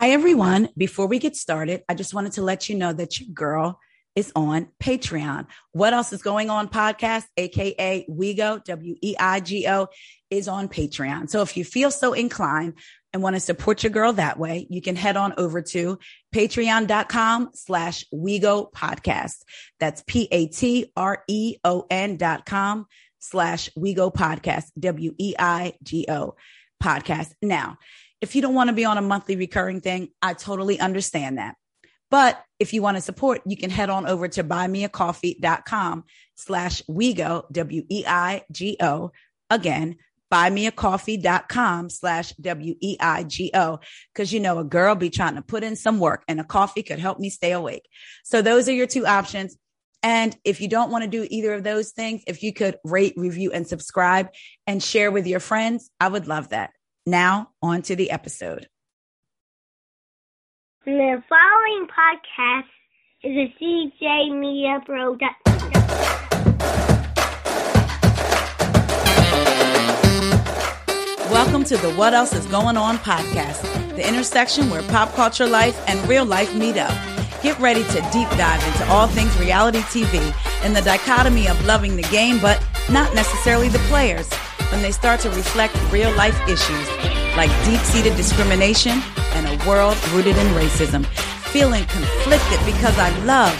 Hi, everyone. Before we get started, I just wanted to let you know that your girl is on Patreon. What else is going on podcast, aka WeGo, W E I G O, is on Patreon. So if you feel so inclined and want to support your girl that way, you can head on over to patreon.com slash WeGo podcast. That's P A T R E O N dot com slash WeGo podcast, W E I G O podcast. Now, if you don't want to be on a monthly recurring thing, I totally understand that. But if you want to support, you can head on over to buymeacoffee.com slash WeGo, W-E-I-G-O. Again, buymeacoffee.com slash W-E-I-G-O. Cause you know, a girl be trying to put in some work and a coffee could help me stay awake. So those are your two options. And if you don't want to do either of those things, if you could rate, review, and subscribe and share with your friends, I would love that. Now, on to the episode. The following podcast is a CJ Media production. Welcome to the What Else Is Going On podcast, the intersection where pop culture life and real life meet up. Get ready to deep dive into all things reality TV and the dichotomy of loving the game, but not necessarily the players when they start to reflect real life issues like deep seated discrimination and a world rooted in racism. Feeling conflicted because I love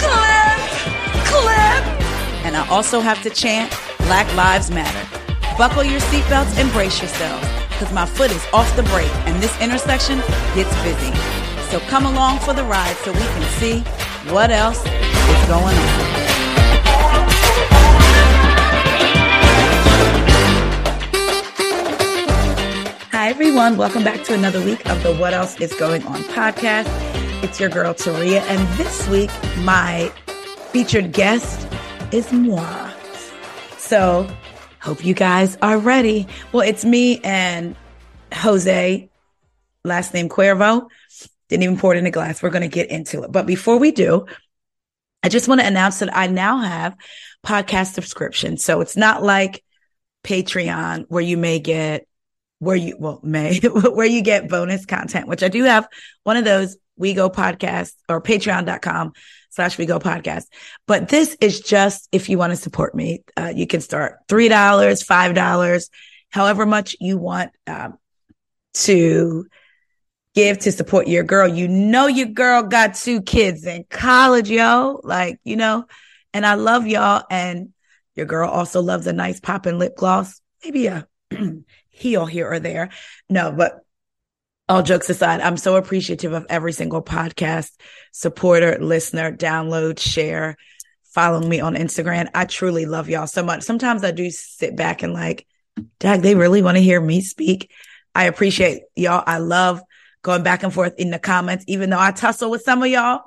Clip, Clip, And I also have to chant Black Lives Matter. Buckle your seatbelts and brace yourselves because my foot is off the brake and this intersection gets busy. So come along for the ride so we can see what else is going on. Hi, everyone. Welcome back to another week of the What Else is Going On podcast. It's your girl, Taria. And this week, my featured guest is moi. So, hope you guys are ready. Well, it's me and Jose, last name Cuervo. Didn't even pour it in a glass. We're going to get into it. But before we do, I just want to announce that I now have podcast subscription. So it's not like Patreon where you may get where you, well, May, where you get bonus content, which I do have one of those We Go podcast or patreon.com slash We Go podcast. But this is just if you want to support me, uh, you can start $3, $5, however much you want um, to give to support your girl. You know, your girl got two kids in college, yo. Like, you know, and I love y'all. And your girl also loves a nice popping lip gloss. Maybe a heal here or there. No, but all jokes aside, I'm so appreciative of every single podcast supporter, listener, download, share, follow me on Instagram. I truly love y'all so much. Sometimes I do sit back and like, dag, they really want to hear me speak. I appreciate y'all. I love going back and forth in the comments, even though I tussle with some of y'all,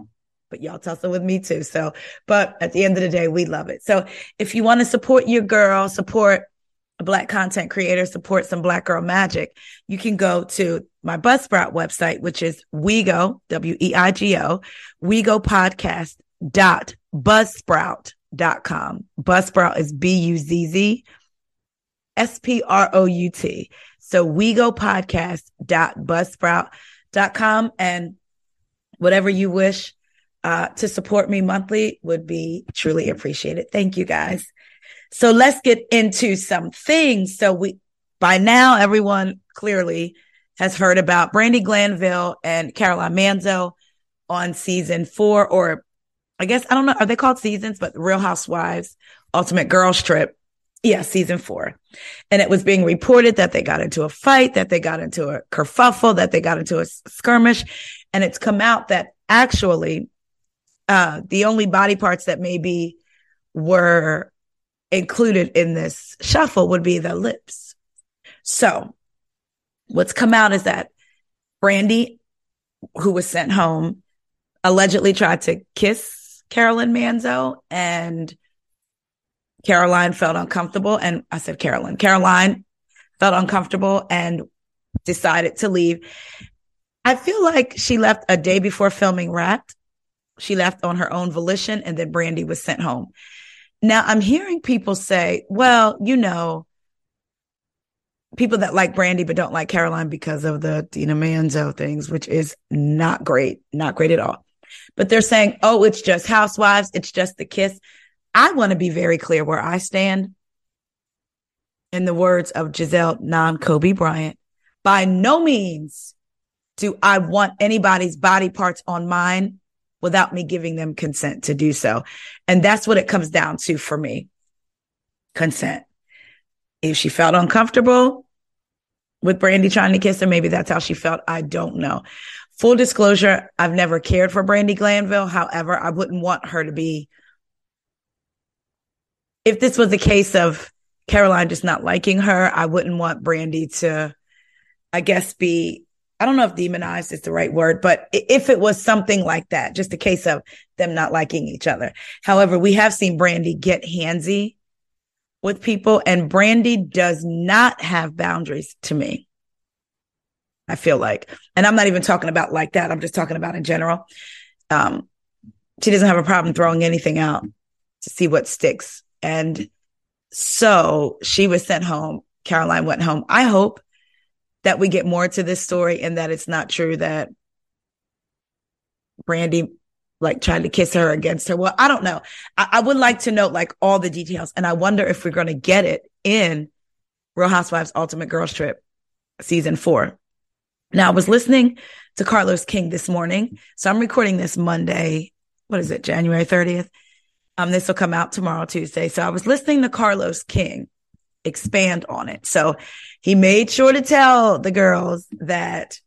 but y'all tussle with me too. So, but at the end of the day, we love it. So if you want to support your girl, support black content creator, support some black girl magic, you can go to my Buzzsprout website, which is WeGo, W-E-I-G-O, WeGo podcast dot com. Buzzsprout is B-U-Z-Z S-P-R-O-U-T. So WeGo podcast dot buzzsprout dot com and whatever you wish uh, to support me monthly would be truly appreciated. Thank you guys. So let's get into some things. So we, by now, everyone clearly has heard about Brandi Glanville and Caroline Manzo on season four, or I guess, I don't know, are they called seasons, but Real Housewives, Ultimate Girls Trip. Yeah, season four. And it was being reported that they got into a fight, that they got into a kerfuffle, that they got into a skirmish. And it's come out that actually, uh, the only body parts that maybe were included in this shuffle would be the lips. So what's come out is that Brandi, who was sent home, allegedly tried to kiss Carolyn Manzo and Caroline felt uncomfortable. And I said, Carolyn, Caroline felt uncomfortable and decided to leave. I feel like she left a day before filming Wrapped. She left on her own volition and then Brandi was sent home. Now I'm hearing people say, well, you know, people that like Brandi but don't like Caroline because of the Dina Manzo things, which is not great, not great at all. But they're saying, oh, it's just housewives, it's just the kiss. I want to be very clear where I stand. In the words of Gizelle non Kobe Bryant, by no means do I want anybody's body parts on mine without me giving them consent to do so. And that's what it comes down to for me consent. If she felt uncomfortable with Brandi trying to kiss her, maybe that's how she felt. I don't know. Full disclosure, I've never cared for Brandi Glanville. However, I wouldn't want her to be. If this was a case of Caroline just not liking her, I wouldn't want Brandi to, I guess, be I don't know if demonized is the right word, but if it was something like that, just a case of them not liking each other. However, we have seen Brandi get handsy with people and Brandi does not have boundaries to me. I feel like, and I'm not even talking about like that. I'm just talking about in general. Um, she doesn't have a problem throwing anything out to see what sticks. And so she was sent home. Caroline went home. I hope that we get more to this story and that it's not true that Brandi like tried to kiss her against her. Well, I don't know. I, I would like to know like all the details. And I wonder if we're going to get it in Real Housewives Ultimate Girls Trip season four. Now I was listening to Carlos King this morning. So I'm recording this Monday. What is it? January 30th. Um, this will come out tomorrow, Tuesday. So I was listening to Carlos King expand on it. So he made sure to tell the girls that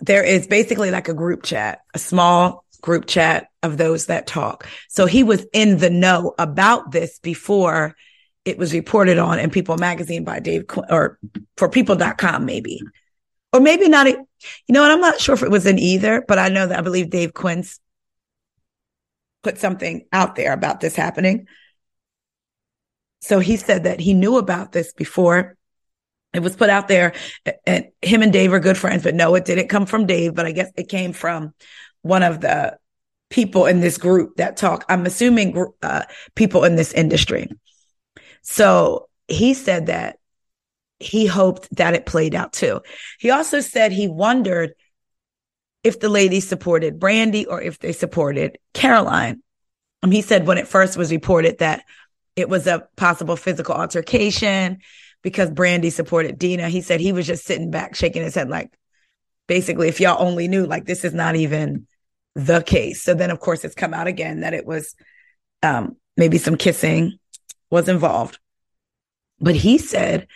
there is basically like a group chat, a small group chat of those that talk. So he was in the know about this before it was reported on in People Magazine by Dave Qu- or for people.com maybe. Or maybe not. You know what? I'm not sure if it was in either, but I know that I believe Dave Quinn put something out there about this happening. So he said that he knew about this before it was put out there and him and Dave are good friends, but no, it didn't come from Dave, but I guess it came from one of the people in this group that talk. I'm assuming uh, people in this industry. So he said that he hoped that it played out too. He also said he wondered if the ladies supported Brandi or if they supported Caroline. Um, he said when it first was reported that it was a possible physical altercation because Brandi supported Dina. He said he was just sitting back, shaking his head, like, basically, if y'all only knew, like, this is not even the case. So then, of course, it's come out again that it was um, maybe some kissing was involved. But he said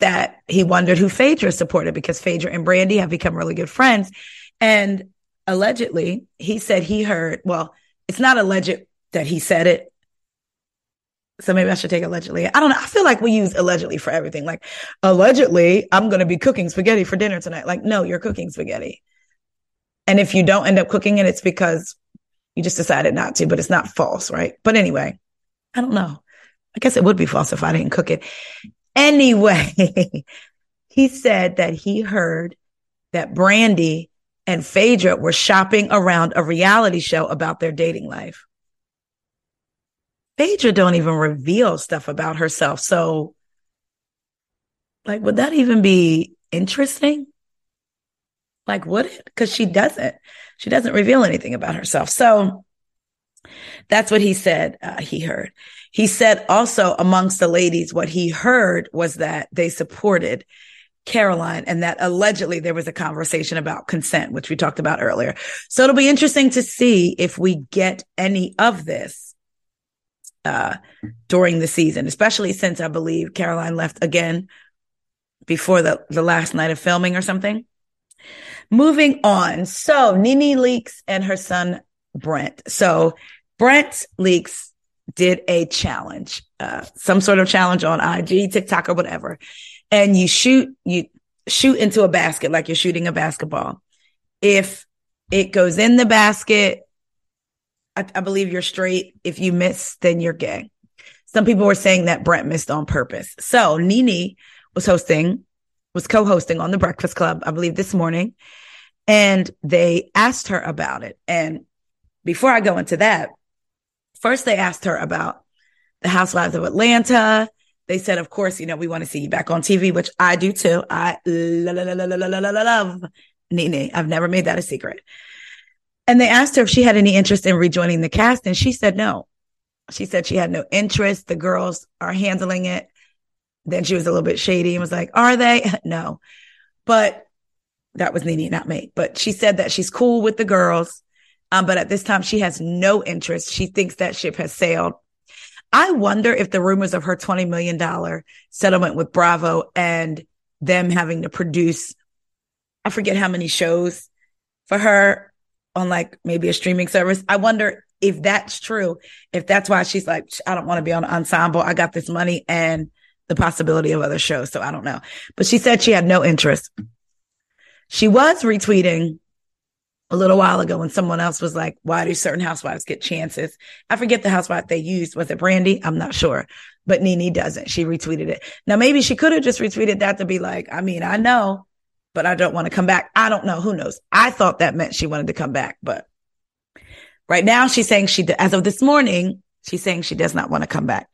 that he wondered who Phaedra supported because Phaedra and Brandi have become really good friends. And allegedly, he said he heard, well, it's not alleged that he said it. So maybe I should take allegedly. I don't know. I feel like we use allegedly for everything. Like allegedly, I'm going to be cooking spaghetti for dinner tonight. Like, no, you're cooking spaghetti. And if you don't end up cooking it, it's because you just decided not to, but it's not false, right? But anyway, I don't know. I guess it would be false if I didn't cook it. Anyway, he said that he heard that Brandi and Phaedra were shopping around a reality show about their dating life. Phaedra don't even reveal stuff about herself. So like, would that even be interesting? Like, would it? Because she doesn't. She doesn't reveal anything about herself. So that's what he said. Uh, he heard. He said also amongst the ladies, what he heard was that they supported Caroline and that allegedly there was a conversation about consent, which we talked about earlier. So it'll be interesting to see if we get any of this uh, during the season, especially since I believe Caroline left again before the, the last night of filming or something. Moving on. So NeNe Leakes and her son Brent. So Brent Leakes did a challenge, uh, some sort of challenge on IG, TikTok, or whatever. And you shoot, you shoot into a basket like you're shooting a basketball. If it goes in the basket, I, I believe you're straight. If you miss, then you're gay. Some people were saying that Brent missed on purpose. So NeNe was hosting, was co-hosting on the Breakfast Club, I believe this morning. And they asked her about it. And before I go into that, first they asked her about the Housewives of Atlanta they said, of course, you know, we want to see you back on TV, which I do too. I love Nene. I've never made that a secret. And they asked her if she had any interest in rejoining the cast, and she said no. She said she had no interest. The girls are handling it. Then she was a little bit shady and was like, Are they? No. But that was Nene, not me. But she said that she's cool with the girls. Um, but at this time, she has no interest. She thinks that ship has sailed. I wonder if the rumors of her $20 million settlement with Bravo and them having to produce, I forget how many shows for her on like maybe a streaming service. I wonder if that's true, if that's why she's like, I don't want to be on ensemble. I got this money and the possibility of other shows. So I don't know. But she said she had no interest. She was retweeting a little while ago when someone else was like, why do certain housewives get chances? I forget the housewife they used. Was it Brandi? I'm not sure, but Nene doesn't. She retweeted it. Now, maybe she could have just retweeted that to be like, I mean, I know, but I don't want to come back. I don't know. Who knows? I thought that meant she wanted to come back, but right now she's saying she, as of this morning, she's saying she does not want to come back.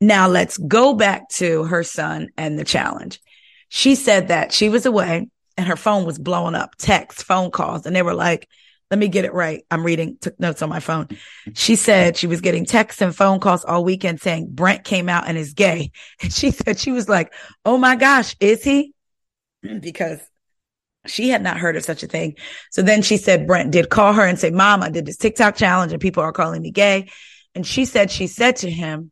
Now let's go back to her son and the challenge. She said that she was away and her phone was blowing up, texts, phone calls. And they were like, let me get it right. I'm reading, took notes on my phone. She said she was getting texts and phone calls all weekend saying Brent came out and is gay. And she said she was like, Oh my gosh, is he? Because she had not heard of such a thing. So then she said Brent did call her and say, Mom, I did this TikTok challenge and people are calling me gay. And she said, she said to him,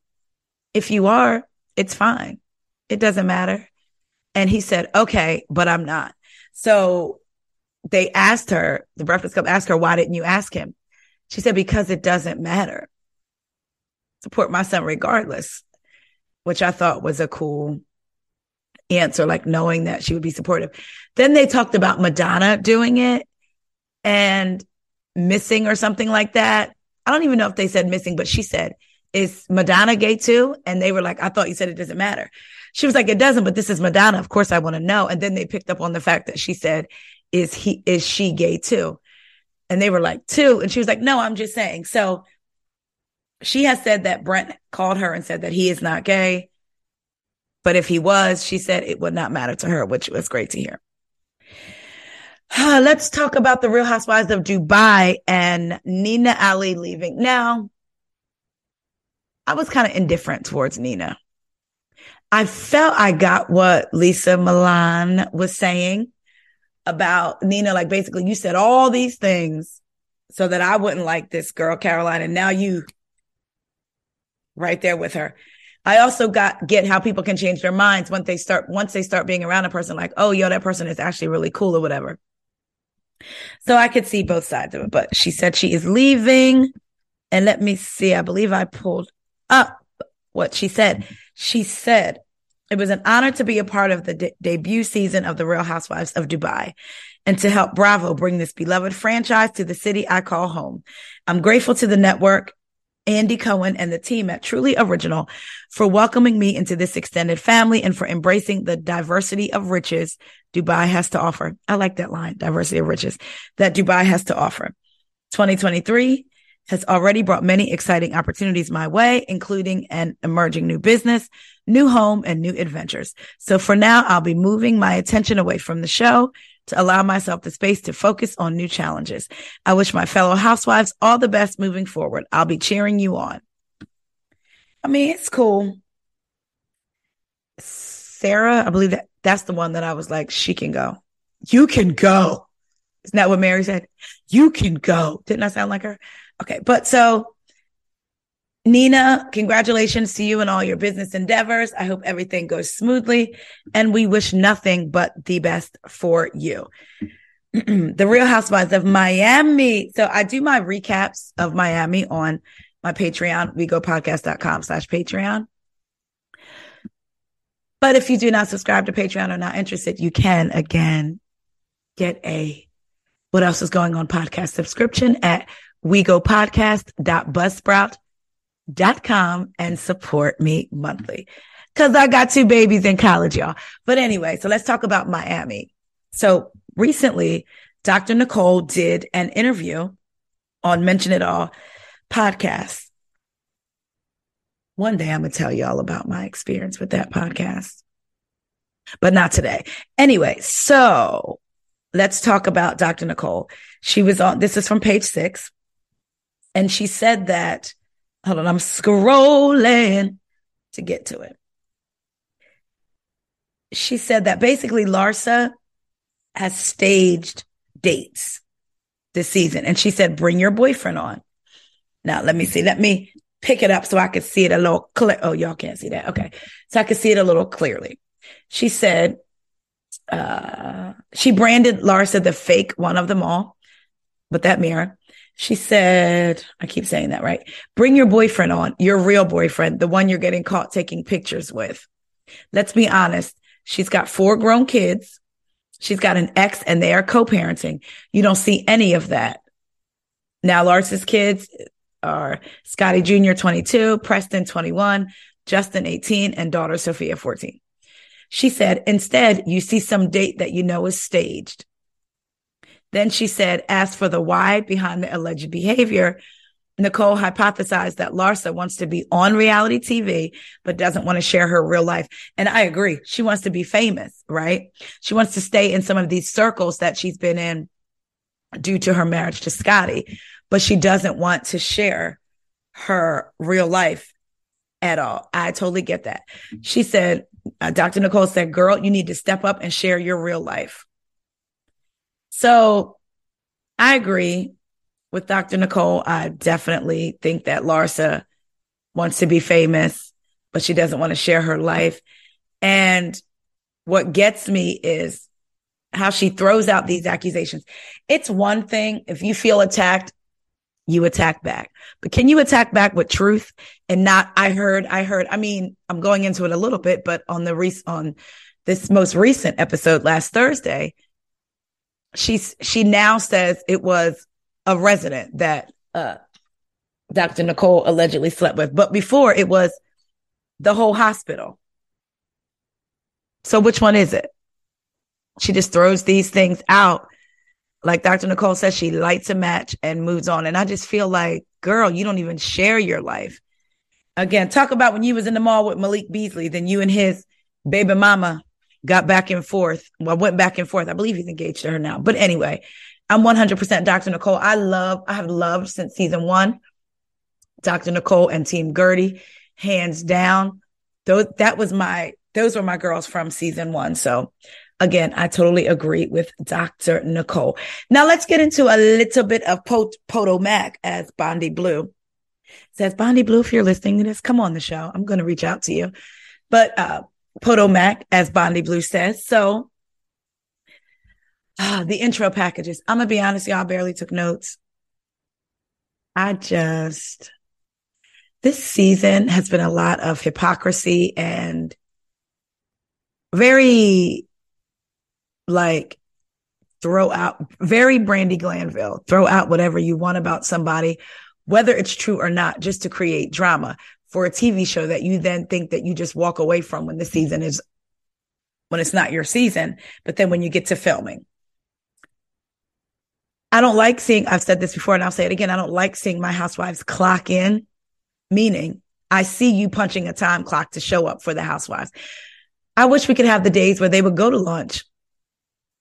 If you are, it's fine. It doesn't matter. And he said, Okay, but I'm not. So they asked her, the Breakfast Club asked her, why didn't you ask him? She said, because it doesn't matter. Support my son regardless, which I thought was a cool answer, like knowing that she would be supportive. Then they talked about Madonna doing it and missing or something like that. I don't even know if they said missing, but she said, is Madonna gay too? And they were like, I thought you said it doesn't matter. She was like, it doesn't, but this is Madonna. Of course I want to know. And then they picked up on the fact that she said, is he, is she gay too? And they were like, too. And she was like, no, I'm just saying. So she has said that Brent called her and said that he is not gay. But if he was, she said it would not matter to her, which was great to hear. Let's talk about the Real Housewives of Dubai and Nina Ali leaving. Now, I was kind of indifferent towards Nina. I felt I got what Lesa Milan was saying about Nina. Like basically, you said all these things so that I wouldn't like this girl, Caroline, and now you right there with her. I also got get how people can change their minds once they start once they start being around a person like, oh, yo, that person is actually really cool or whatever. So I could see both sides of it, but she said she is leaving. And let me see, I believe I pulled up what she said. She said, it was an honor to be a part of the de- debut season of The Real Housewives of Dubai and to help Bravo bring this beloved franchise to the city I call home. I'm grateful to the network, Andy Cohen, and the team at Truly Original for welcoming me into this extended family and for embracing the diversity of riches Dubai has to offer. I like that line, diversity of riches that Dubai has to offer. 2023 has already brought many exciting opportunities my way, including an emerging new business, new home, and new adventures. So for now, I'll be moving my attention away from the show to allow myself the space to focus on new challenges. I wish my fellow housewives all the best moving forward. I'll be cheering you on. I mean, it's cool. Sarah, I believe that that's the one that I was like, she can go. You can go. Isn't that what Mary said? You can go. Didn't I sound like her? Okay. But so Nina, congratulations to you and all your business endeavors. I hope everything goes smoothly and we wish nothing but the best for you. the Real Housewives of Miami. So I do my recaps of Miami on my Patreon, wegopodcast.com slash Patreon. But if you do not subscribe to Patreon or not interested, you can again get a what else is going on podcast subscription at wegopodcast.buzzsprout.com and support me monthly. Cause I got two babies in college, y'all. But anyway, so let's talk about Miami. So recently, Dr. Nicole did an interview on Mention It All podcast One day I'm going to tell you all about my experience with that podcast, but not today. Anyway, so let's talk about Dr. Nicole. She was on, this is from page six. And she said that, hold on, I'm scrolling to get to it. She said that basically Larsa has staged dates this season. And she said, bring your boyfriend on. Now, let me see. Let me pick it up so I can see it a little clear. Oh, y'all can't see that. Okay. So I can see it a little clearly. She said, uh, she branded Larsa the fake one of them all with that mirror. She said, I keep saying that, right? Bring your boyfriend on, your real boyfriend, the one you're getting caught taking pictures with. Let's be honest. She's got four grown kids. She's got an ex and they are co-parenting. You don't see any of that. Now Larsa's kids are Scotty Jr. 22, Preston 21, Justin 18, and daughter Sophia 14. She said, instead, you see some date that you know is staged. Then she said, as for the why behind the alleged behavior, Nicole hypothesized that Larsa wants to be on reality TV, but doesn't want to share her real life. And I agree. She wants to be famous, right? She wants to stay in some of these circles that she's been in due to her marriage to Scotty, but she doesn't want to share her real life at all. I totally get that. She said, uh, Dr. Nicole said, girl, you need to step up and share your real life. So I agree with Dr. Nicole. I definitely think that Larsa wants to be famous, but she doesn't want to share her life. And what gets me is how she throws out these accusations. It's one thing if you feel attacked, you attack back. But can you attack back with truth and not, I heard, I heard, I mean, I'm going into it a little bit, but on the re- on this most recent episode last Thursday, she's, she now says it was a resident that, uh, Dr. Nicole allegedly slept with. But before it was the whole hospital. So which one is it? She just throws these things out like Dr. Nicole says, she lights a match and moves on. And I just feel like, girl, you don't even share your life. Again, talk about when you was in the mall with Malik Beasley, then you and his baby mama got back and forth. Well, went back and forth. I believe he's engaged to her now. But anyway, I'm 100% Dr. Nicole. I love, I have loved since season one, Dr. Nicole and Team Guerdy, hands down. Those, that was my, those were my girls from season one. So Again, I totally agree with Dr. Nicole. Now let's get into a little bit of Pot- Potomac as Bondi Blue says, Bondi Blue, if you're listening to this, come on the show. I'm going to reach out to you. But, uh, Potomac, as Bondi Blue says. So, uh, the intro packages. I'm to be honest, y'all barely took notes. I just, this season has been a lot of hypocrisy and very like throw out very Brandi Glanville, throw out whatever you want about somebody, whether it's true or not, just to create drama for a TV show that you then think that you just walk away from when the season is, when it's not your season. But then when you get to filming, I don't like seeing, I've said this before and I'll say it again. I don't like seeing my housewives clock in, meaning I see you punching a time clock to show up for the housewives. I wish we could have the days where they would go to lunch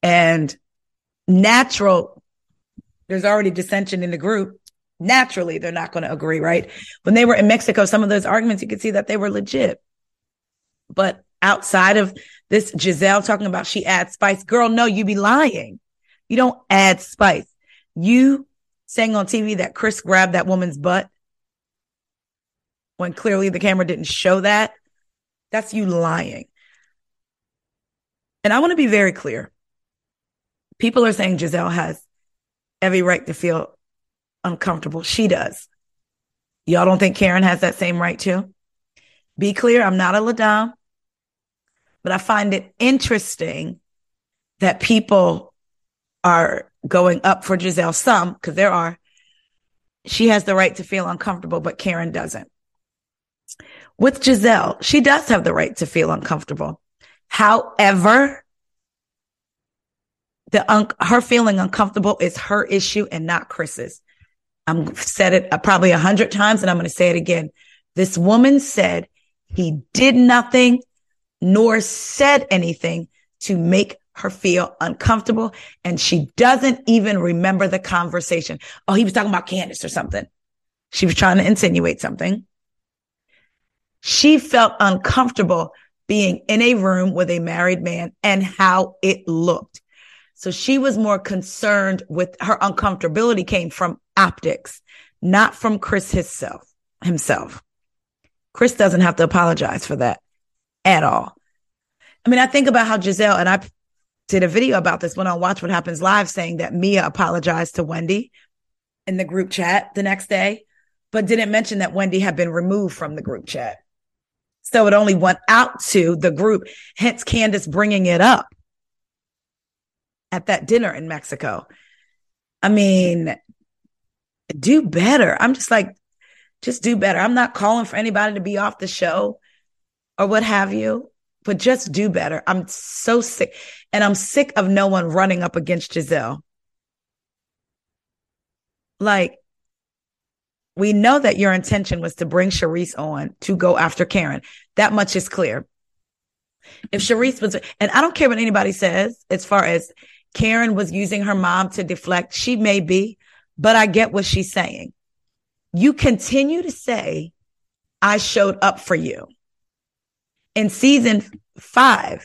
and natural, there's already dissension in the group. Naturally, they're not going to agree, right? When they were in Mexico, some of those arguments, you could see that they were legit. But outside of this, Gizelle talking about she adds spice. Girl, no, you be lying. You don't add spice. You saying on TV that Chris grabbed that woman's butt when clearly the camera didn't show that. That's you lying. And I want to be very clear people are saying Gizelle has every right to feel uncomfortable. She does. Y'all don't think Karen has that same right too? Be clear, I'm not a LaDame, but I find it interesting that people are going up for Gizelle Some, because there are. She has the right to feel uncomfortable, but Karen doesn't. With Gizelle, she does have the right to feel uncomfortable. However, the un- her feeling uncomfortable is her issue and not Chris's. I'm said it probably a hundred times and I'm going to say it again. This woman said he did nothing nor said anything to make her feel uncomfortable. And she doesn't even remember the conversation. Oh, he was talking about Candiace or something. She was trying to insinuate something. She felt uncomfortable being in a room with a married man and how it looked. So she was more concerned with her uncomfortability came from optics, not from Chris himself, himself. Chris doesn't have to apologize for that at all. I mean, I think about how Gizelle and I did a video about this when I Watch What Happens Live saying that Mia apologized to Wendy in the group chat the next day, but didn't mention that Wendy had been removed from the group chat. So it only went out to the group, hence Candiace bringing it up at that dinner in Mexico. I mean, do better. I'm just like, just do better. I'm not calling for anybody to be off the show or what have you, but just do better. I'm so sick. And I'm sick of no one running up against Gizelle. Like, we know that your intention was to bring Charrisse on to go after Karen. That much is clear. If Charrisse was, and I don't care what anybody says as far as Karen was using her mom to deflect, she may be, but I get what she's saying. You continue to say, I showed up for you. In season five,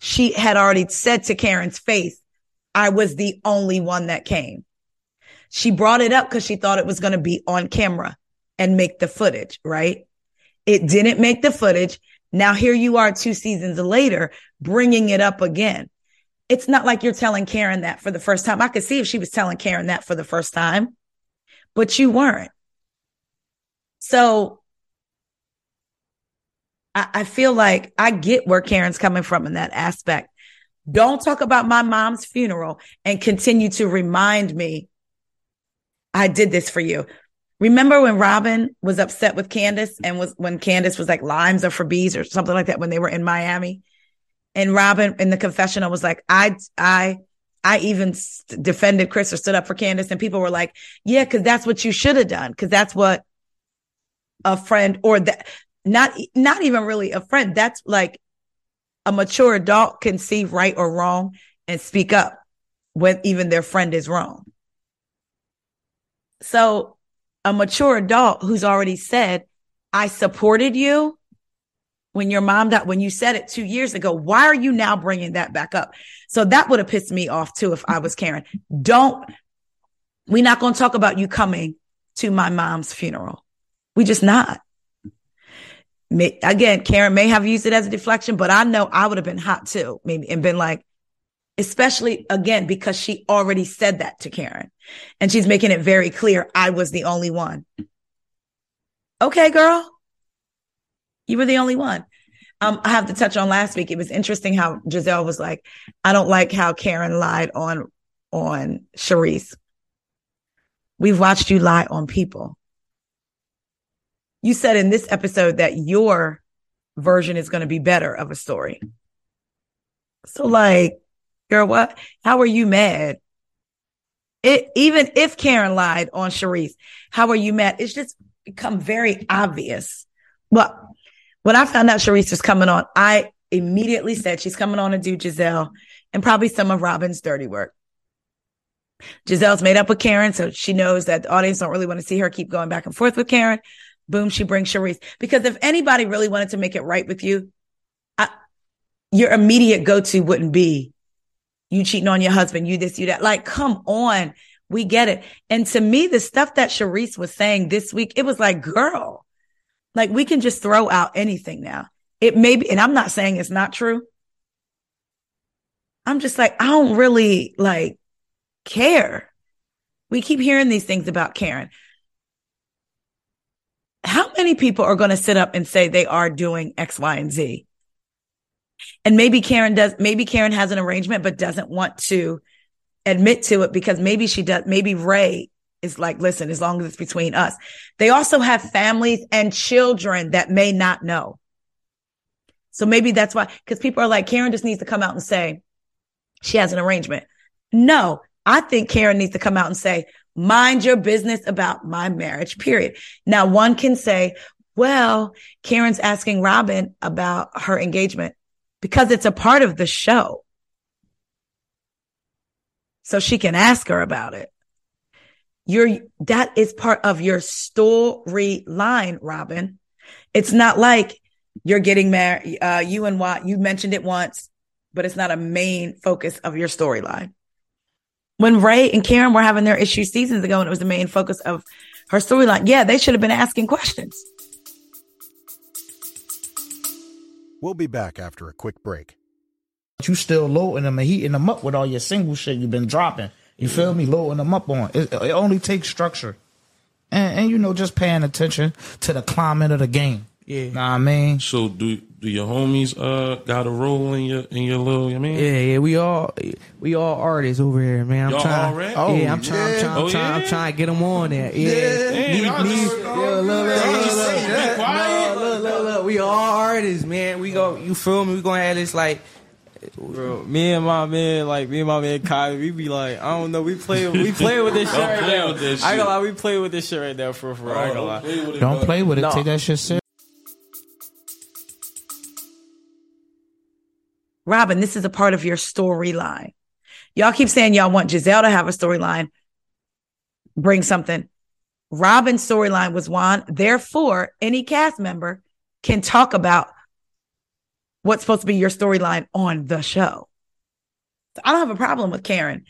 she had already said to Karen's face, I was the only one that came. She brought it up because she thought it was going to be on camera and make the footage, right? It didn't make the footage. Now here you are two seasons later, bringing it up again. It's not like you're telling Karen that for the first time. I could see if she was telling Karen that for the first time, but you weren't. So I, I feel like I get where Karen's coming from in that aspect. Don't talk about my mom's funeral and continue to remind me I did this for you. Remember when Robyn was upset with Candiace and was when Candiace was like limes are for bees or something like that when they were in Miami? And Robyn in the confessional was like, I, I, I even defended Chris or stood up for Candiace and people were like, yeah, cause that's what you should have done. Cause that's what a friend or that not, not even really a friend. That's like a mature adult can see right or wrong and speak up when even their friend is wrong. So a mature adult who's already said, I supported you when your mom died, when you said it two years ago, why are you now bringing that back up? So that would have pissed me off too if I was Karen. Don't, we're not going to talk about you coming to my mom's funeral. We just not. May, again, Karen may have used it as a deflection, but I know I would have been hot too, maybe, and been like, especially again, because she already said that to Karen and she's making it very clear I was the only one. Okay, girl. You were the only one. Um, I have to touch on last week. It was interesting how Gizelle was like, I don't like how Karen lied on, on Charrisse. We've watched you lie on people. You said in this episode that your version is going to be better of a story. So like, girl, what? How are you mad? It, even if Karen lied on Charrisse, how are you mad? It's just become very obvious. Well, when I found out Charrisse was coming on, I immediately said she's coming on to do Gizelle and probably some of Robyn's dirty work. Gizelle's made up with Karen, so she knows that the audience don't really want to see her keep going back and forth with Karen. Boom, she brings Charrisse. Because if anybody really wanted to make it right with you, I, your immediate go-to wouldn't be you cheating on your husband, you this, you that. Like, come on. We get it. And to me, the stuff that Charrisse was saying this week, it was like, girl, like we can just throw out anything now. It may be, and I'm not saying it's not true. I'm just like, I don't really like care. We keep hearing these things about Karen. How many people are going to sit up and say they are doing X, Y, and Z? And maybe Karen does, maybe Karen has an arrangement, but doesn't want to admit to it because maybe she does, maybe Ray is like, listen, as long as it's between us. They also have families and children that may not know. So maybe that's why, because people are like, Karen just needs to come out and say she has an arrangement. No, I think Karen needs to come out and say, mind your business about my marriage, period. Now, one can say, Well, Karen's asking Robyn about her engagement because it's a part of the show. So she can ask her about it. You're, that is part of your storyline, Robyn. It's not like you're getting married, uh, you and what you mentioned it once, but it's not a main focus of your storyline. When Ray and Karen were having their issue seasons ago and it was the main focus of her storyline, yeah, they should have been asking questions. We'll be back after a quick break. You still loading them and heating them up with all your single shit you've been dropping. You feel me? Loading them up on. It, it only takes structure. And, and, you know, just paying attention to the climate of the game. Yeah. Know what I mean? So do do your homies uh got a role in your in your little you mean? Yeah, yeah, we all we all artists over here, man. I'm Y'all trying, all rap? Yeah, I'm trying, I'm trying, I'm Oh, trying, I'm trying to get them on there. Yeah, Damn, Me- y'all me- just- yeah, look, look, look, y'all look, look, be look, quiet. look, look, look, we all artists, man. We go, you feel me? We gonna have this like. Bro, me and my man, like me and my man Kai, we be like, I don't know, we play, we play with this shit Don't right play now. with this I ain't shit. gonna lie, we play with this shit right now for for. I ain't gonna lie. with it, Don't bro. play with it. No. Take that shit serious. Robyn, this is a part of your storyline. Y'all keep saying y'all want Gizelle to have a storyline, bring something. Robyn's storyline was one. Therefore, any cast member can talk about what's supposed to be your storyline on the show. So I don't have a problem with Karen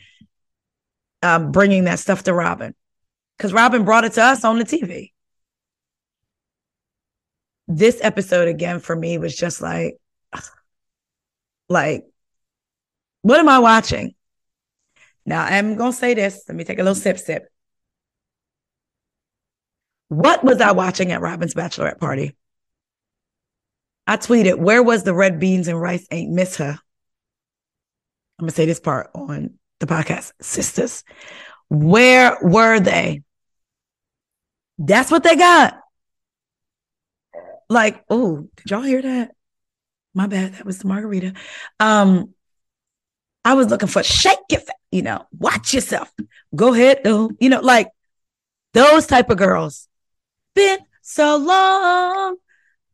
um, bringing that stuff to Robyn because Robyn brought it to us on the TV. This episode again for me was just like, like, what am I watching? Now I'm gonna say this. Let me take a little sip, sip. What was I watching at Robyn's bachelorette party? I tweeted, "Where was the red beans and rice? Ain't miss her." I'm gonna say this part on the podcast, sisters. Where were they? That's what they got. Like, oh, did y'all hear that? My bad. That was the margarita. Um, I was looking for shake your, fa- you know, watch yourself. Go ahead, though. You know, like those type of girls. Been so long,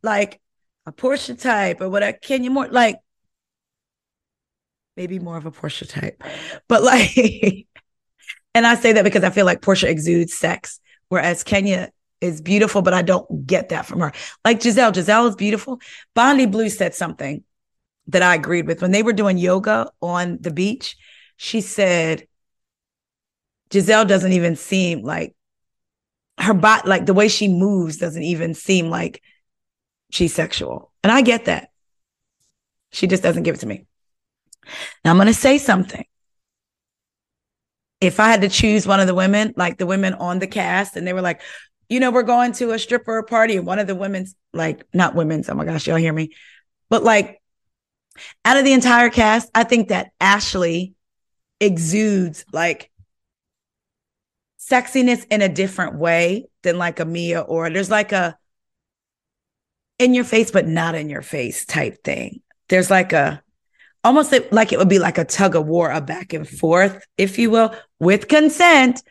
like a Porsha type or whatever. Kenya Moore, like maybe more of a Porsha type, but like, and I say that because I feel like Porsha exudes sex, whereas Kenya is beautiful, but I don't get that from her. Like Gizelle, Gizelle is beautiful. Bondi Blue said something that I agreed with when they were doing yoga on the beach. She said, Gizelle doesn't even seem like her body, like the way she moves doesn't even seem like she's sexual. And I get that. She just doesn't give it to me. Now I'm going to say something. If I had to choose one of the women, like the women on the cast, and they were like, you know, we're going to a stripper party, and one of the women's, like, not women's, oh my gosh, y'all hear me, but like, out of the entire cast, I think that Ashley exudes like sexiness in a different way than like a Mia, or there's like a in your face, but not in your face type thing. There's like a almost like it would be like a tug of war, a back and forth, if you will, with consent.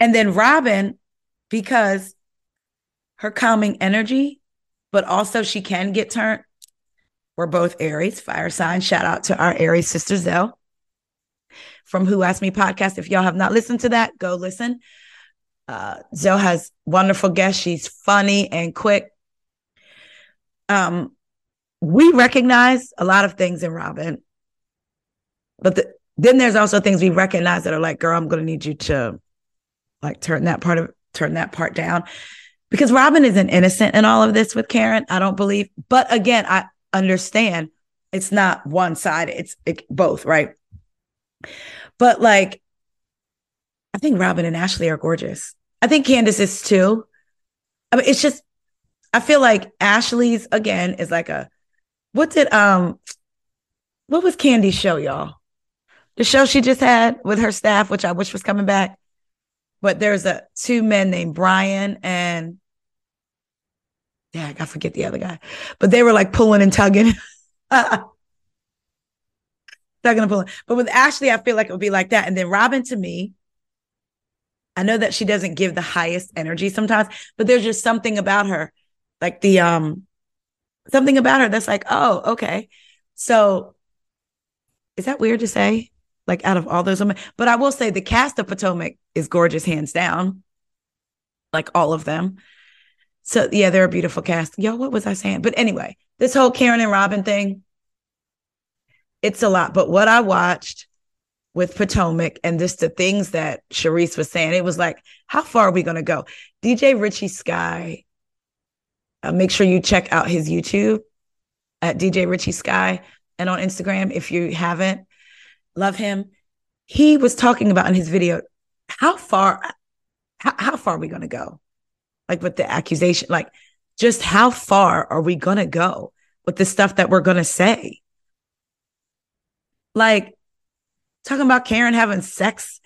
And then Robyn, because her calming energy, but also she can get turned. We're both Aries, fire sign. Shout out to our Aries sister Zell from Who Asked Me podcast. If y'all have not listened to that, go listen. Uh, Zell has wonderful guests. She's funny and quick. Um, we recognize a lot of things in Robyn, but the, then there's also things we recognize that are like, girl, I'm going to need you to like turn that part of turn that part down because Robyn isn't innocent in all of this with Karen. I don't believe, but again, I understand it's not one side; it's it, both, right? But like, I think Robyn and Ashley are gorgeous. I think Candiace is too. I mean, it's just I feel like Ashley's again is like a what did um what was Kandi's show, y'all? The show she just had with her staff, which I wish was coming back. But there's a two men named Brian and yeah, I forget the other guy. But they were like pulling and tugging. tugging and pulling. But with Ashley, I feel like it would be like that. And then Robyn to me I know that she doesn't give the highest energy sometimes, but there's just something about her, like the um something about her that's like, oh, okay. So is that weird to say? Like out of all those women, but I will say the cast of Potomac is gorgeous, hands down. Like all of them. So yeah, they're a beautiful cast. Yo, what was I saying? But anyway, this whole Karen and Robyn thing, it's a lot. But what I watched with Potomac and just the things that Charrisse was saying, it was like, how far are we to go? DJ Richie Sky, uh, make sure you check out his YouTube at DJ Richie Sky and on Instagram if you haven't. Love him. He was talking about in his video, how far, how, how far are we going to go? Like with the accusation, like just how far are we going to go with the stuff that we're going to say? Like, talking about Karen having sex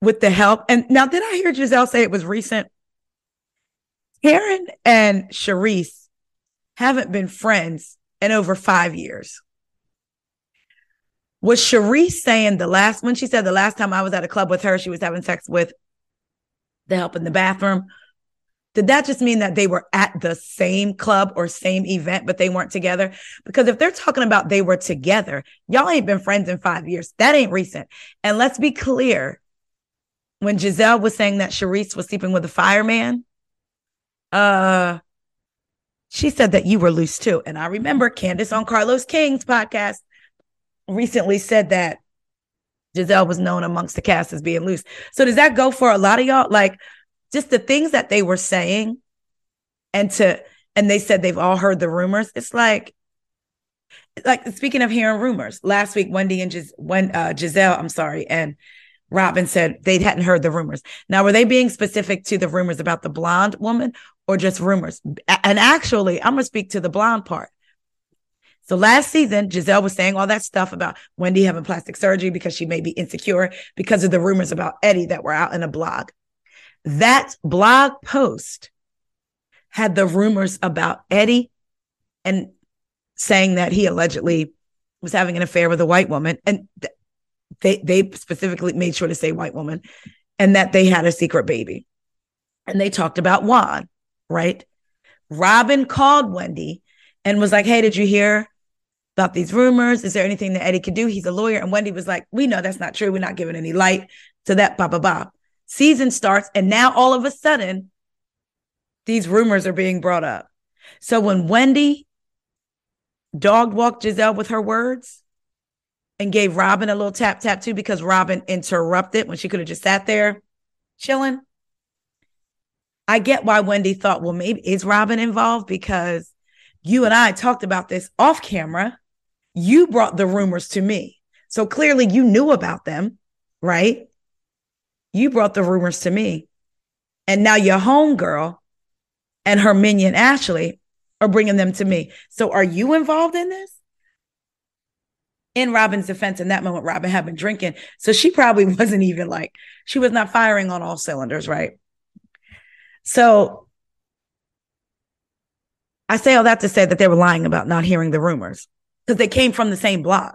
with the help. And now, did I hear Gizelle say it was recent? Karen and Charrisse haven't been friends in over five years. Was Charrisse saying the last, when she said the last time I was at a club with her, she was having sex with the help in the bathroom? Did that just mean that they were at the same club or same event, but they weren't together? Because if they're talking about they were together, y'all ain't been friends in five years. That ain't recent. And let's be clear when Gizelle was saying that Charrisse was sleeping with a fireman, uh, she said that you were loose too. And I remember Candiace on Carlos King's podcast recently said that Gizelle was known amongst the cast as being loose. So does that go for a lot of y'all? Like, just the things that they were saying and to and they said they've all heard the rumors it's like like speaking of hearing rumors last week wendy and Gis- when uh, gizelle i'm sorry and Robyn said they hadn't heard the rumors now were they being specific to the rumors about the blonde woman or just rumors and actually i'm going to speak to the blonde part so last season, Gizelle was saying all that stuff about Wendy having plastic surgery because she may be insecure because of the rumors about Eddie that were out in a blog. That blog post had the rumors about Eddie and saying that he allegedly was having an affair with a white woman. And they, they specifically made sure to say white woman and that they had a secret baby. And they talked about Juan, right? Robyn called Wendy and was like, Hey, did you hear about these rumors? Is there anything that Eddie could do? He's a lawyer. And Wendy was like, We know that's not true. We're not giving any light to that, blah, blah, blah season starts, and now all of a sudden, these rumors are being brought up. So when Wendy dog walked Gizelle with her words and gave Robyn a little tap tap too, because Robyn interrupted when she could have just sat there chilling. I get why Wendy thought, well, maybe is Robyn involved because you and I talked about this off camera. You brought the rumors to me. So clearly you knew about them, right? You brought the rumors to me. And now your homegirl and her minion, Ashley, are bringing them to me. So are you involved in this? In Robyn's defense, in that moment, Robyn had been drinking. So she probably wasn't even like, she was not firing on all cylinders, right? So I say all that to say that they were lying about not hearing the rumors because they came from the same blog.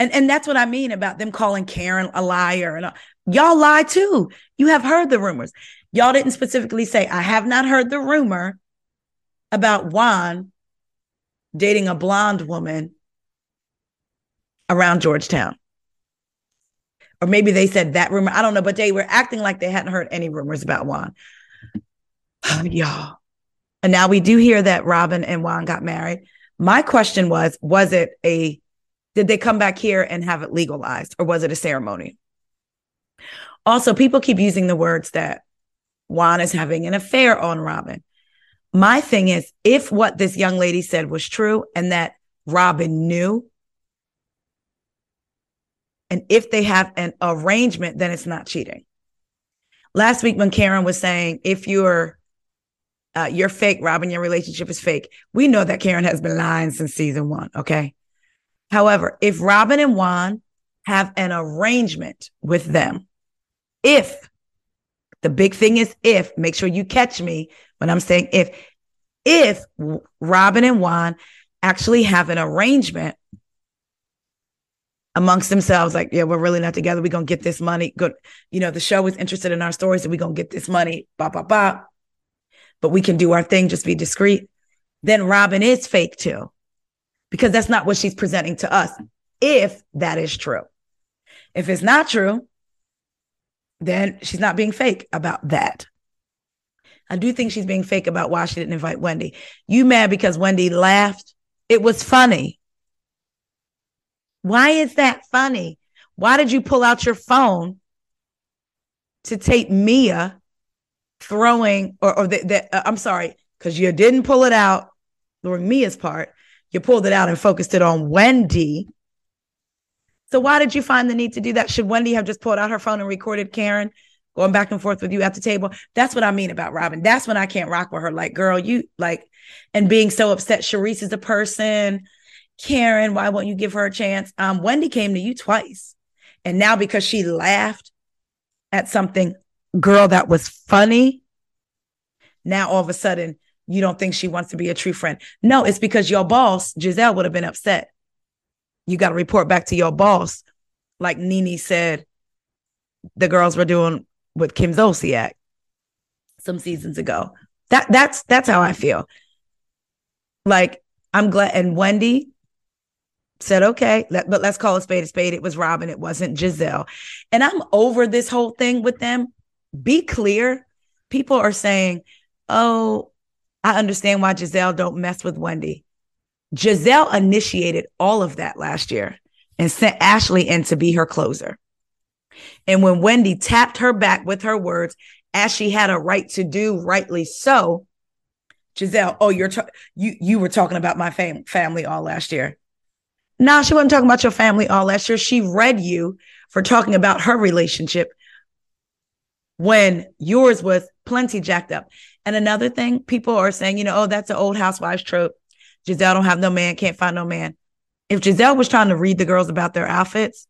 And and that's what I mean about them calling Karen a liar and y'all lie too. You have heard the rumors. Y'all didn't specifically say I have not heard the rumor about Juan dating a blonde woman around Georgetown. Or maybe they said that rumor. I don't know, but they were acting like they hadn't heard any rumors about Juan. y'all. And now we do hear that Robyn and Juan got married. My question was, was it a did they come back here and have it legalized or was it a ceremony? Also, people keep using the words that Juan is having an affair on Robyn. My thing is, if what this young lady said was true and that Robyn knew, and if they have an arrangement, then it's not cheating. Last week, when Karen was saying, if you're uh, you're fake, Robyn, your relationship is fake. We know that Karen has been lying since season one. Okay. However, if Robyn and Juan have an arrangement with them, if the big thing is if, make sure you catch me when I'm saying if, if Robyn and Juan actually have an arrangement, amongst themselves, like, yeah, we're really not together. We're gonna get this money. Good, you know, the show is interested in our stories, and we're gonna get this money, blah, blah, blah. But we can do our thing, just be discreet. Then Robyn is fake too. Because that's not what she's presenting to us, if that is true. If it's not true, then she's not being fake about that. I do think she's being fake about why she didn't invite Wendy. You mad because Wendy laughed? It was funny. Why is that funny? Why did you pull out your phone to tape Mia throwing, or, or the, uh, I'm sorry, because you didn't pull it out during Mia's part. You pulled it out and focused it on Wendy. So why did you find the need to do that? Should Wendy have just pulled out her phone and recorded Karen going back and forth with you at the table? That's what I mean about Robyn. That's when I can't rock with her. Like, girl, you like, and being so upset. Charrisse is a person. Karen, why won't you give her a chance? Um, Wendy came to you twice. And now because she laughed at something, girl, that was funny, now all of a sudden you don't think she wants to be a true friend. No, it's because your boss, Gizelle, would have been upset. You got to report back to your boss, like NeNe said the girls were doing with Kim Zolciak some seasons ago. That that's that's how I feel. Like I'm glad, and Wendy said, "Okay, let, but let's call a spade a spade." It was Robyn, it wasn't Gizelle. and I'm over this whole thing with them. Be clear. People are saying, "Oh, I understand why Gizelle don't mess with Wendy. Gizelle initiated all of that last year and sent Ashley in to be her closer. And when Wendy tapped her back with her words, as she had a right to do, rightly so, Gizelle, oh, you're you you were talking about my fam- family all last year. Nah, she wasn't talking about your family all last year. She read you for talking about her relationship when yours was plenty jacked up. And another thing, people are saying, you know, oh, that's an old housewives trope. Gizelle don't have no man, can't find no man. If Gizelle was trying to read the girls about their outfits,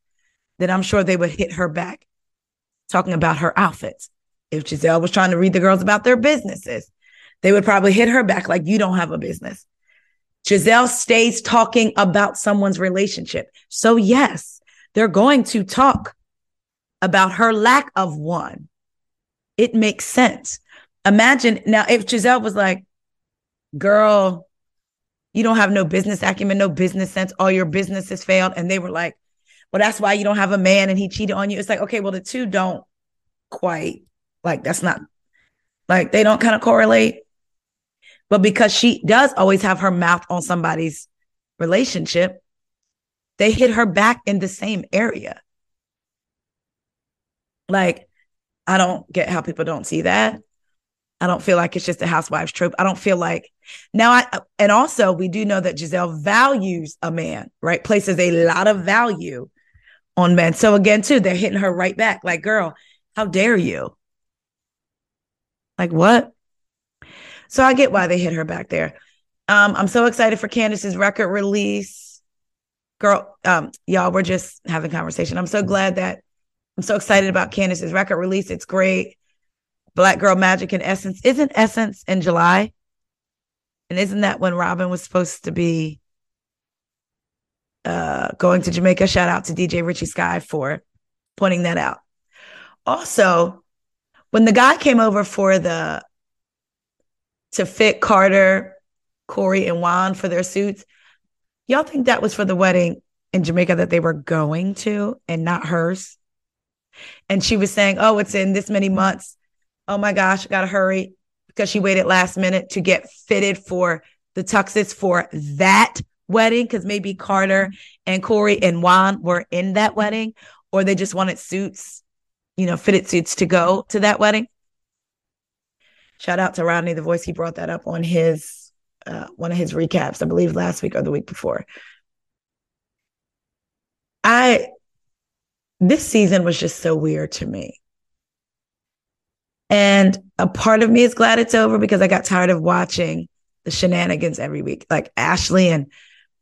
then I'm sure they would hit her back talking about her outfits. If Gizelle was trying to read the girls about their businesses, they would probably hit her back like you don't have a business. Gizelle stays talking about someone's relationship. So, yes, they're going to talk about her lack of one. It makes sense. Imagine now if Gizelle was like, girl, you don't have no business acumen, no business sense, all your business has failed. And they were like, well, that's why you don't have a man and he cheated on you. It's like, okay, well, the two don't quite like that's not like they don't kind of correlate. But because she does always have her mouth on somebody's relationship, they hit her back in the same area. Like, I don't get how people don't see that. I don't feel like it's just a housewives trope. I don't feel like now I and also we do know that Gizelle values a man, right? Places a lot of value on men. So again, too, they're hitting her right back. Like, girl, how dare you? Like what? So I get why they hit her back there. Um, I'm so excited for Candiace's record release. Girl, um, y'all, we're just having conversation. I'm so glad that I'm so excited about Candiace's record release. It's great. Black Girl Magic and Essence. Isn't Essence in July? And isn't that when Robyn was supposed to be uh, going to Jamaica? Shout out to DJ Richie Sky for pointing that out. Also, when the guy came over for the to fit Carter, Corey, and Juan for their suits, y'all think that was for the wedding in Jamaica that they were going to and not hers? And she was saying, Oh, it's in this many months oh my gosh, gotta hurry because she waited last minute to get fitted for the tuxes for that wedding because maybe Carter and Corey and Juan were in that wedding, or they just wanted suits, you know, fitted suits to go to that wedding. Shout out to Rodney, the voice. He brought that up on his uh, one of his recaps, I believe last week or the week before. I this season was just so weird to me. And a part of me is glad it's over because I got tired of watching the shenanigans every week, like Ashley and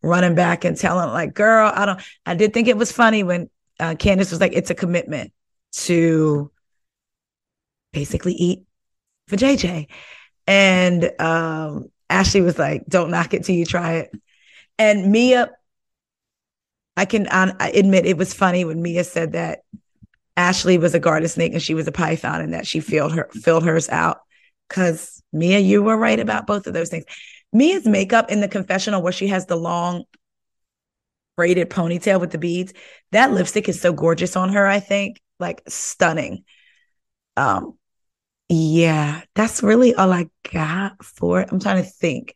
running back and telling, like, girl, I don't, I did think it was funny when uh, Candiace was like, it's a commitment to basically eat for JJ. And um, Ashley was like, don't knock it till you try it. And Mia, I can I admit it was funny when Mia said that Ashley was a garter snake and she was a python and that she filled her filled hers out. Cause Mia, you were right about both of those things. Mia's makeup in the confessional where she has the long braided ponytail with the beads, that lipstick is so gorgeous on her, I think. Like stunning. Um, yeah, that's really all I got for it. I'm trying to think.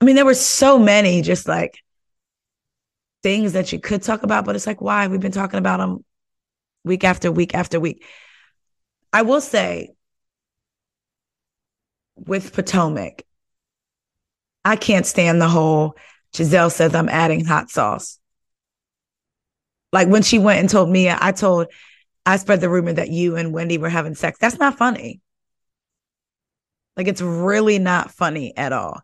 I mean, there were so many just like things that you could talk about, but it's like, why? We've been talking about them week after week after week. I will say with Potomac, I can't stand the whole Gizelle says I'm adding hot sauce. Like when she went and told Mia, I told, I spread the rumor that you and Wendy were having sex. That's not funny. Like it's really not funny at all.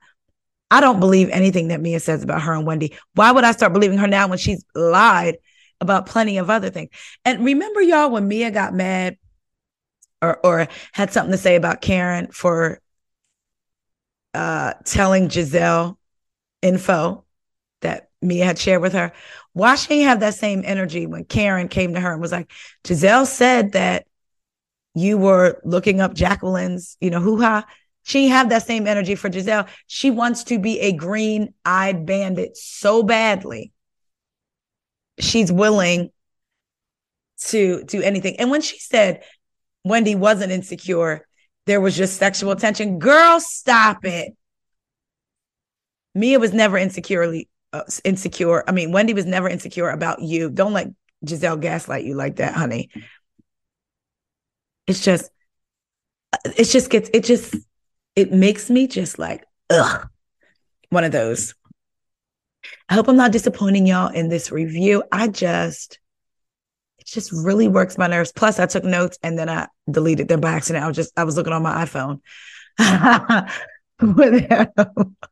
I don't believe anything that Mia says about her and Wendy. Why would I start believing her now when she's lied about plenty of other things? And remember, y'all, when Mia got mad or or had something to say about Karen for uh telling Gizelle info that Mia had shared with her. Why she have that same energy when Karen came to her and was like, Gizelle said that you were looking up Jacqueline's, you know, hoo ha. She have that same energy for Gizelle. She wants to be a green eyed bandit so badly. She's willing to do anything. And when she said Wendy wasn't insecure, there was just sexual tension. Girl, stop it. Mia was never insecurely Uh, insecure. I mean, Wendy was never insecure about you. Don't let Gizelle gaslight you like that, honey. It's just, uh, it just gets, it just, it makes me just like, ugh, one of those. I hope I'm not disappointing y'all in this review. I just, it just really works my nerves. Plus, I took notes and then I deleted them by accident. I was just, I was looking on my iPhone.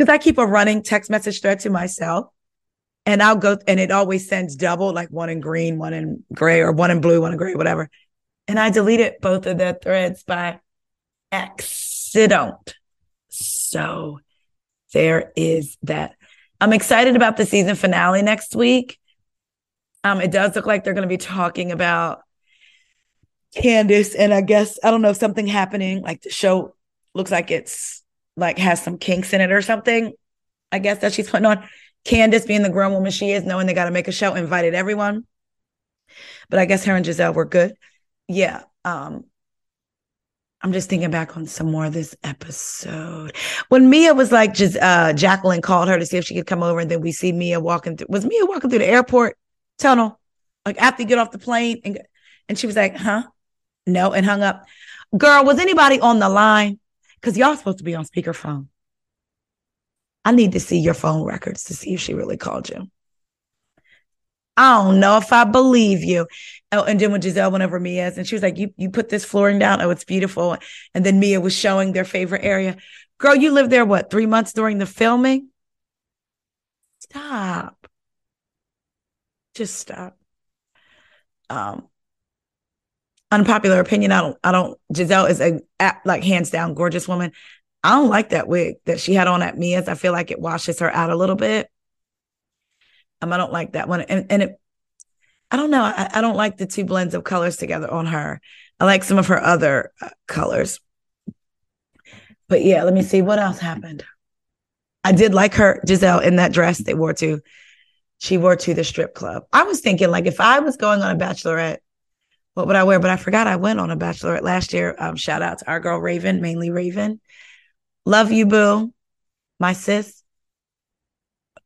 because I keep a running text message thread to myself. And I'll go and it always sends double, like one in green, one in gray, or one in blue, one in gray, whatever. And I deleted both of the threads by accident. So there is that. I'm excited about the season finale next week. Um, it does look like they're going to be talking about Candiace, and I guess I don't know something happening. Like the show looks like it's like has some kinks in it or something. I guess that she's putting on. Candiace, being the grown woman she is, knowing they got to make a show, invited everyone. But I guess her and Gizelle were good. Yeah. Um, I'm just thinking back on some more of this episode. When Mia was like, just uh, Jacqueline called her to see if she could come over, and then we see Mia walking through. Was Mia walking through the airport tunnel, like after you get off the plane, and and she was like, "Huh, no," and hung up. Girl, was anybody on the line? Because y'all supposed to be on speakerphone. I need to see your phone records to see if she really called you. I don't know if I believe you. Oh, and then when Gizelle went over Mia's and she was like, You you put this flooring down. Oh, it's beautiful. And then Mia was showing their favorite area. Girl, you lived there what three months during the filming? Stop. Just stop. Um, unpopular opinion. I don't, I don't, Gizelle is a, like hands down gorgeous woman. I don't like that wig that she had on at Mia's. I feel like it washes her out a little bit. Um, I don't like that one. And, and it, I don't know. I, I don't like the two blends of colors together on her. I like some of her other uh, colors. But yeah, let me see what else happened. I did like her, Gizelle, in that dress they wore to, she wore to the strip club. I was thinking, like, if I was going on a bachelorette, what would I wear? But I forgot I went on a bachelorette last year. Um, shout out to our girl Raven, mainly Raven. Love you, boo. My sis.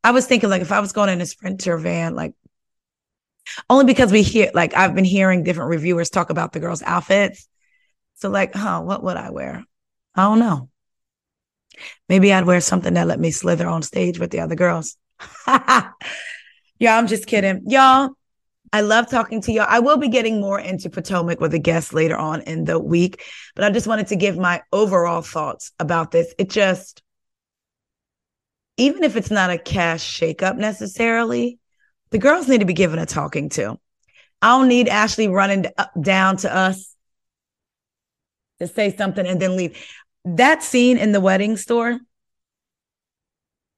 I was thinking like if I was going in a sprinter van, like only because we hear like I've been hearing different reviewers talk about the girls' outfits. So like, huh, what would I wear? I don't know. Maybe I'd wear something that let me slither on stage with the other girls. yeah, I'm just kidding. Y'all, I love talking to y'all. I will be getting more into Potomac with a guest later on in the week, but I just wanted to give my overall thoughts about this. It just, even if it's not a cash shakeup necessarily, the girls need to be given a talking to. I don't need Ashley running down to us to say something and then leave. That scene in the wedding store,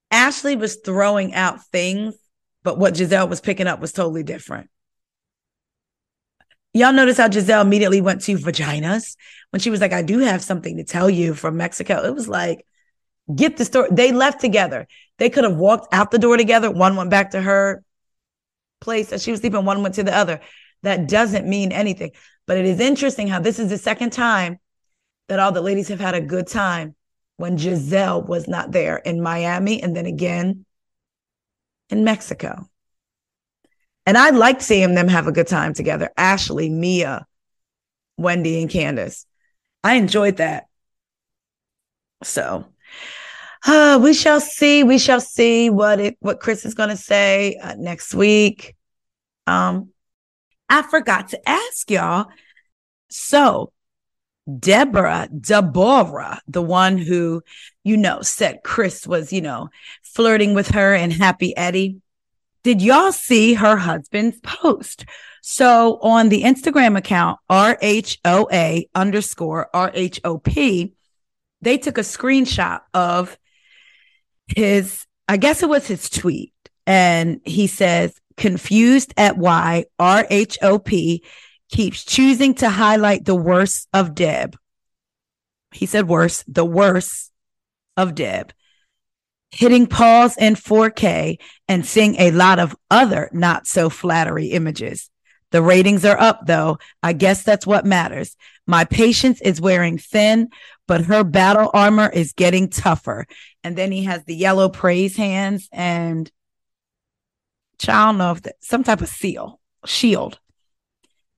Ashley was throwing out things but what Gizelle was picking up was totally different. Y'all notice how Gizelle immediately went to vaginas when she was like, I do have something to tell you from Mexico. It was like, get the story. They left together. They could have walked out the door together. One went back to her place that she was sleeping, one went to the other. That doesn't mean anything. But it is interesting how this is the second time that all the ladies have had a good time when Gizelle was not there in Miami and then again in Mexico. And I liked seeing them have a good time together. Ashley, Mia, Wendy, and Candiace. I enjoyed that. So uh, we shall see. We shall see what it what Chris is going to say uh, next week. Um, I forgot to ask y'all. So Deborah, Deborah, the one who, you know, said Chris was, you know, flirting with her and Happy Eddie. Did y'all see her husband's post? So on the Instagram account, RHOA underscore RHOP, they took a screenshot of his, I guess it was his tweet. And he says, confused at why RHOP keeps choosing to highlight the worst of Deb. He said worse, the worst of Deb. Hitting pause in 4K and seeing a lot of other not so flattery images. The ratings are up though. I guess that's what matters. My patience is wearing thin, but her battle armor is getting tougher. And then he has the yellow praise hands and I don't know if that, some type of seal, shield.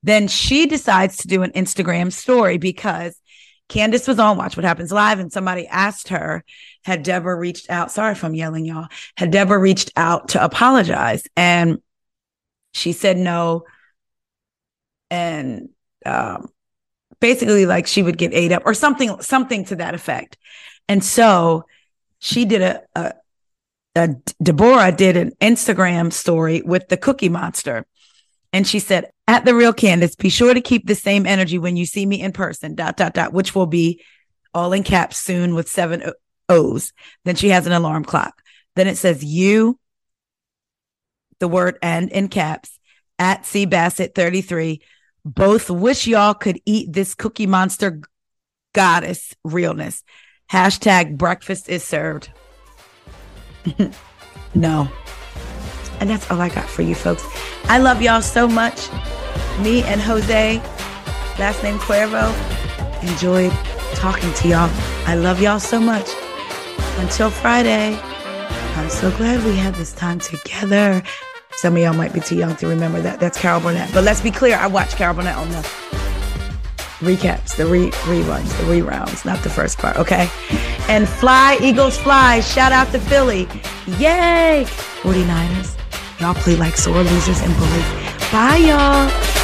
Then she decides to do an Instagram story because Candiace was on Watch What Happens Live and somebody asked her, had Deborah reached out? Sorry if I'm yelling, y'all. Had Deborah reached out to apologize? And she said no. And um, basically, like she would get ate up or something, something to that effect. And so she did a, a, a Deborah did an Instagram story with the Cookie Monster. And she said, at the real Candiace, be sure to keep the same energy when you see me in person, dot, dot, dot, which will be all in caps soon with seven O's. Then she has an alarm clock. Then it says you, the word and in caps, at C Bassett 33. Both wish y'all could eat this cookie monster goddess realness. Hashtag breakfast is served. no. And that's all I got for you folks. I love y'all so much. Me and Jose, last name Cuervo, enjoyed talking to y'all. I love y'all so much. Until Friday, I'm so glad we had this time together. Some of y'all might be too young to remember that. That's Carol Burnett. But let's be clear, I watched Carol Burnett on the recaps, the re- reruns, the rerounds, not the first part, okay? And fly, Eagles fly. Shout out to Philly. Yay! 49ers. Y'all play like sore losers and bullies. Bye, y'all.